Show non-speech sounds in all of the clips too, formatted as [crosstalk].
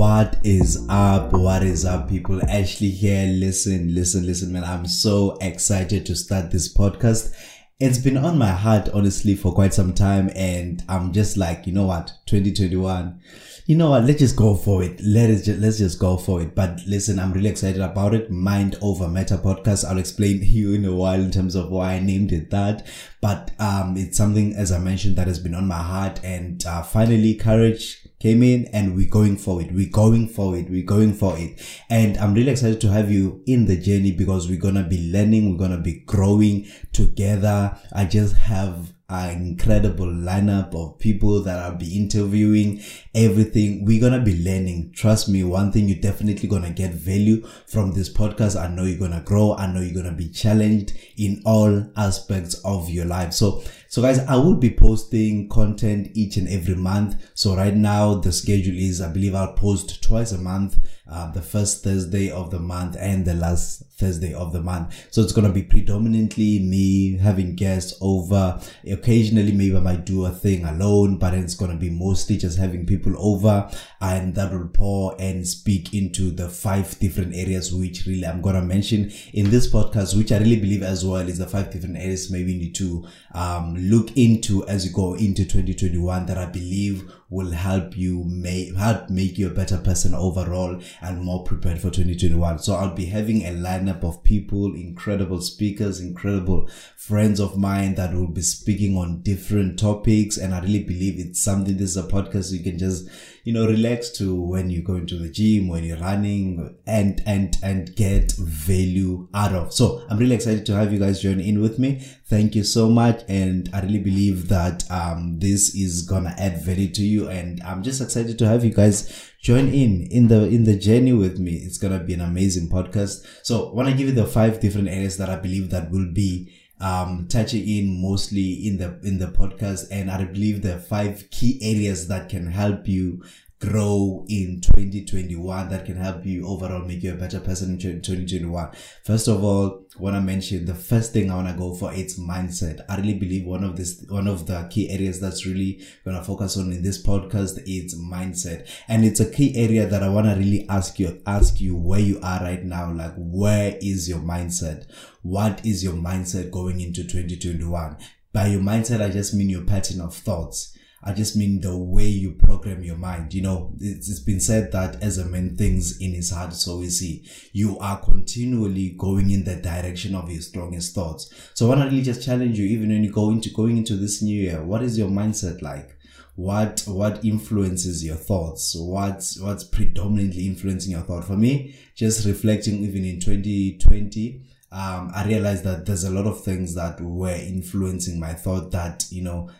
What is up? What is up, people? Ashley here. Listen, listen, listen, man. I'm so excited to start this podcast. It's been on my heart, honestly, for quite some time. And I'm just like, you know what? 2021. You know what? Let's just go for it. Let us just, let's just go for it. But listen, I'm really excited about it. Mind over matter podcast. I'll explain to [laughs] you in a while in terms of why I named it that. But, um, it's something, as I mentioned, that has been on my heart. And, uh, finally, courage came in and we're going for it. We're going for it. We're going for it. And I'm really excited to have you in the journey because we're going to be learning. We're going to be growing together. I just have an incredible lineup of people that I'll be interviewing, everything. We're going to be learning. Trust me, one thing you're definitely going to get value from this podcast. I know you're going to grow. I know you're going to be challenged in all aspects of your life. So, so guys, I will be posting content each and every month. So right now the schedule is, I believe I'll post twice a month, uh, the first Thursday of the month and the last Thursday of the month. So it's going to be predominantly me having guests over. Occasionally, maybe I might do a thing alone, but it's going to be mostly just having people over and that will pour and speak into the five different areas, which really I'm going to mention in this podcast, which I really believe as well is the five different areas maybe need to, um, look into as you go into 2021 that I believe will help you make help make you a better person overall and more prepared for 2021 so i'll be having a lineup of people incredible speakers incredible friends of mine that will be speaking on different topics. And i really believe it's something this is a podcast you can just you know relax to when you're going to the gym when you're running and and and get value out of. So i'm really excited to have you guys join in with me. Thank you so much. And i really believe that um this is gonna add value to you and i'm just excited to have you guys join in in the in the journey with me. It's gonna be an amazing podcast. So I want to give you the five different areas that i believe that will be um, touching in mostly in the in the podcast and i believe the five key areas that can help you grow in 2021 that can help you overall make you a better person in 2021 first of all want to mention the first thing i want to go for it's mindset. I really believe one of this one of the key areas that's really going to focus on in this podcast is mindset. And it's a key area that i want to really ask you ask you where you are right now like where is your mindset? What is your mindset going into 2021 by your mindset i just mean your pattern of thoughts I just mean the way you program your mind. You know, it's been said that as a man thinks in his heart, so is he. You are continually going in the direction of your strongest thoughts. So I want to really just challenge you, even when you go into going into this new year, what is your mindset like? What what influences your thoughts? What's what's predominantly influencing your thought? For me, just reflecting even in 2020, um, I realized that there's a lot of things that were influencing my thought that, you know,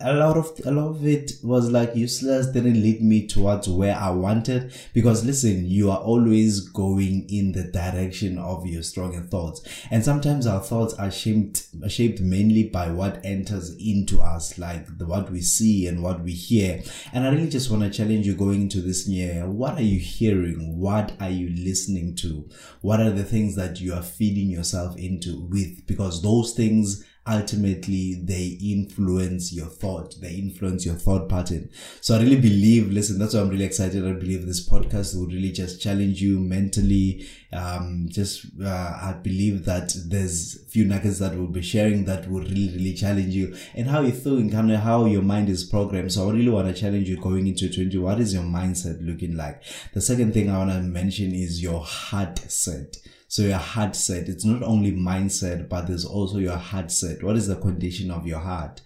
a lot of a lot of it was like useless didn't lead me towards where i wanted. Because listen you are always going in the direction of your stronger thoughts. And sometimes our thoughts are shaped shaped mainly by what enters into us like the, what we see and what we hear. And i really just want to challenge you going into this year what are you hearing? What are you listening to? What are the things that you are feeding yourself into with? Because those things ultimately they influence your thought they influence your thought pattern. So i really believe listen that's why i'm really excited. I believe this podcast will really just challenge you mentally. Um just uh, i believe that there's few nuggets that we'll be sharing that will really really challenge you. And how you think and how your mind is programmed. So i really want to challenge you going into 20 what is your mindset looking like? The second thing i want to mention is your heart set so your heart set, it's not only mindset, but there's also your heart set. What is the condition of your heart?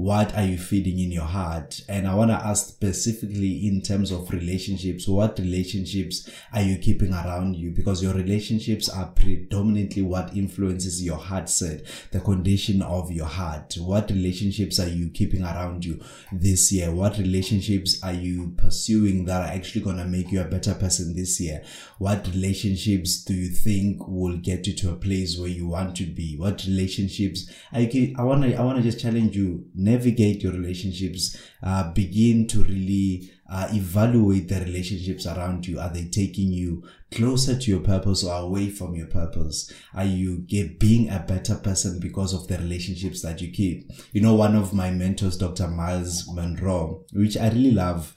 What are you feeding in your heart? And I want to ask specifically in terms of relationships, what relationships are you keeping around you? Because your relationships are predominantly what influences your heart set, the condition of your heart. What relationships are you keeping around you this year? What relationships are you pursuing that are actually going to make you a better person this year? What relationships do you think will get you to a place where you want to be? What relationships? I, I want to, I want to just challenge you, navigate your relationships, uh, begin to really, uh, evaluate the relationships around you. Are they taking you closer to your purpose or away from your purpose? Are you being a better person because of the relationships that you keep? You know, one of my mentors, Dr. Myles Munroe, which I really love,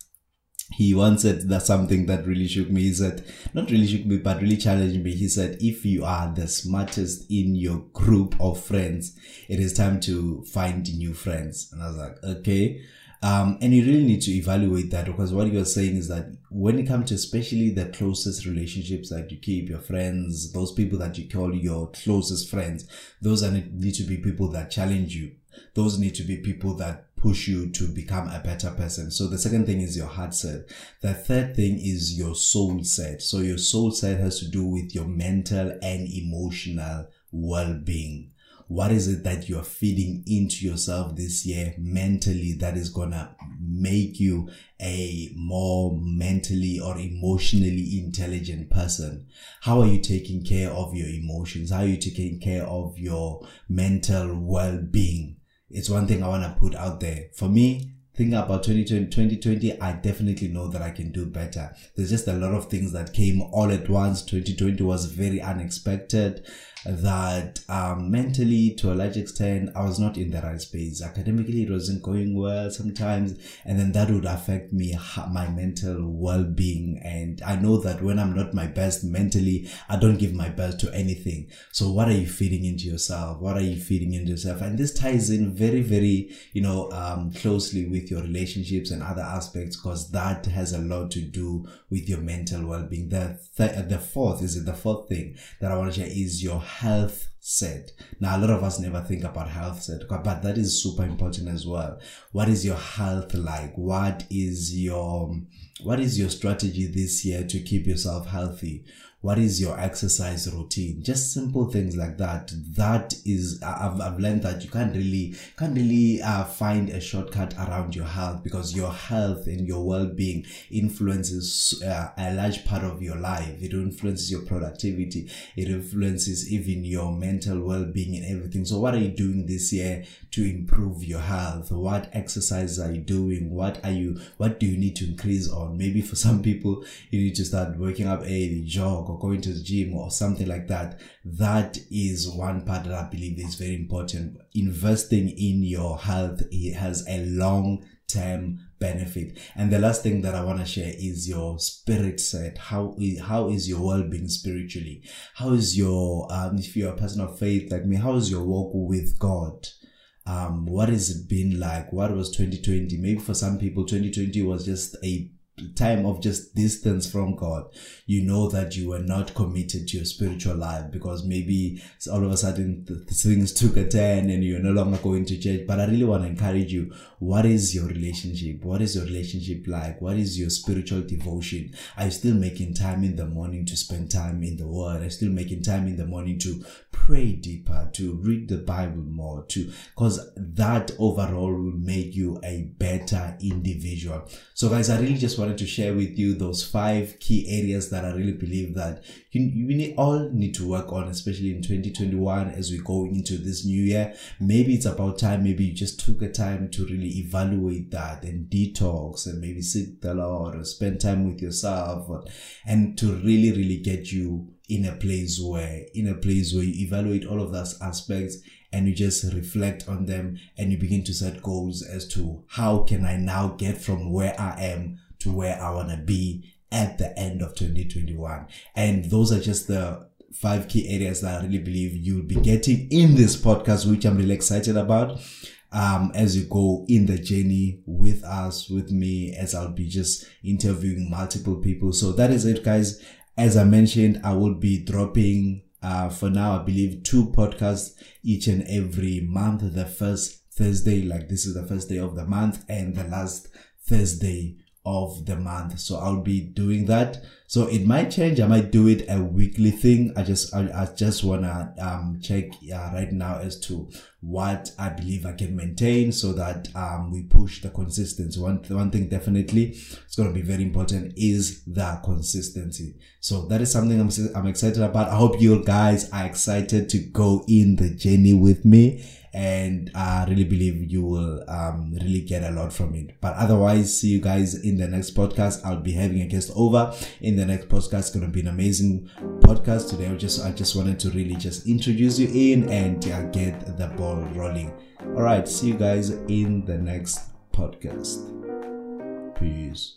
he once said that something that really shook me. He said, not really shook me, but really challenged me. He said, if you are the smartest in your group of friends, it is time to find new friends. And I was like, okay. Um, and you really need to evaluate that because what you're saying is that when it comes to especially the closest relationships that you keep, your friends, those people that you call your closest friends, those are need to be people that challenge you. Those need to be people that push you to become a better person. So the second thing is your heart set. The third thing is your soul set. So your soul set has to do with your mental and emotional well-being what is it that you're feeding into yourself this year mentally that is gonna make you a more mentally or emotionally intelligent person how are you taking care of your emotions how are you taking care of your mental well-being it's one thing i want to put out there. For me thinking about 2020, 2020, I definitely know that I can do better. There's just a lot of things that came all at once. 2020 was very unexpected that um, mentally, to a large extent, I was not in the right space. Academically, it wasn't going well sometimes, and then that would affect me, my mental well being. And I know that when I'm not my best mentally, I don't give my best to anything. So, what are you feeding into yourself? What are you feeding into yourself? And this ties in very, very, you know, um, closely with your relationships and other aspects because that has a lot to do with your mental well being. The, th- the fourth is it the fourth thing that I want to share is your health set. Now, a lot of us never think about health set, but that is super important as well. What is your health like? What is your, what is your strategy this year to keep yourself healthy? what is your exercise routine just simple things like that that is i've, I've learned that you can't really can't really uh, find a shortcut around your health because your health and your well-being influences uh, a large part of your life it influences your productivity it influences even your mental well-being and everything. So what are you doing this year to improve your health? What exercises are you doing? What are you what do you need to increase on? Maybe for some people you need to start waking up early jog or going to the gym or something like that, that is one part that I believe is very important. Investing in your health it has a long term benefit. And the last thing that I want to share is your spirit set. How is, how is your well-being spiritually? How is your, um, if you're a person of faith like me, how is your walk with God? Um, what has it been like? What was 2020? Maybe for some people, 2020 was just a time of just distance from God, you know that you were not committed to your spiritual life because maybe all of a sudden things took a turn and you're no longer going to church. But I really want to encourage you. What is your relationship? What is your relationship like? What is your spiritual devotion? Are you still making time in the morning to spend time in the word? Are you still making time in the morning to pray deeper, to read the Bible more, to, cause that overall will make you a better individual. So guys, I really just wanted to share with you those five key areas that I really believe that you, you need, all need to work on, especially in 2021 as we go into this new year. Maybe it's about time, maybe you just took a time to really evaluate that and detox and maybe seek the Lord or spend time with yourself and to really, really get you in a place where in a place where you evaluate all of those aspects and you just reflect on them and you begin to set goals as to how can I now get from where I am to where I want to be at the end of 2021. And those are just the five key areas that I really believe you'll be getting in this podcast, which I'm really excited about. Um, as you go in the journey with us, with me, as I'll be just interviewing multiple people. So that is it, guys. As I mentioned, I will be dropping, uh, for now, I believe two podcasts each and every month. The first Thursday, like this is the first day of the month and the last Thursday of the month. So I'll be doing that. So it might change. I might do it a weekly thing. I just, I, I just wanna, um, check uh, right now as to what I believe I can maintain so that, um, we push the consistency. One, one thing definitely it's going to be very important is the consistency. So that is something I'm, I'm excited about. I hope you guys are excited to go in the journey with me and I really believe you will um, really get a lot from it. But otherwise, see you guys in the next podcast. I'll be having a guest over in the next podcast. It's gonna be an amazing podcast today. I just I just wanted to really just introduce you in and uh, get the ball rolling. All right, see you guys in the next podcast. Peace.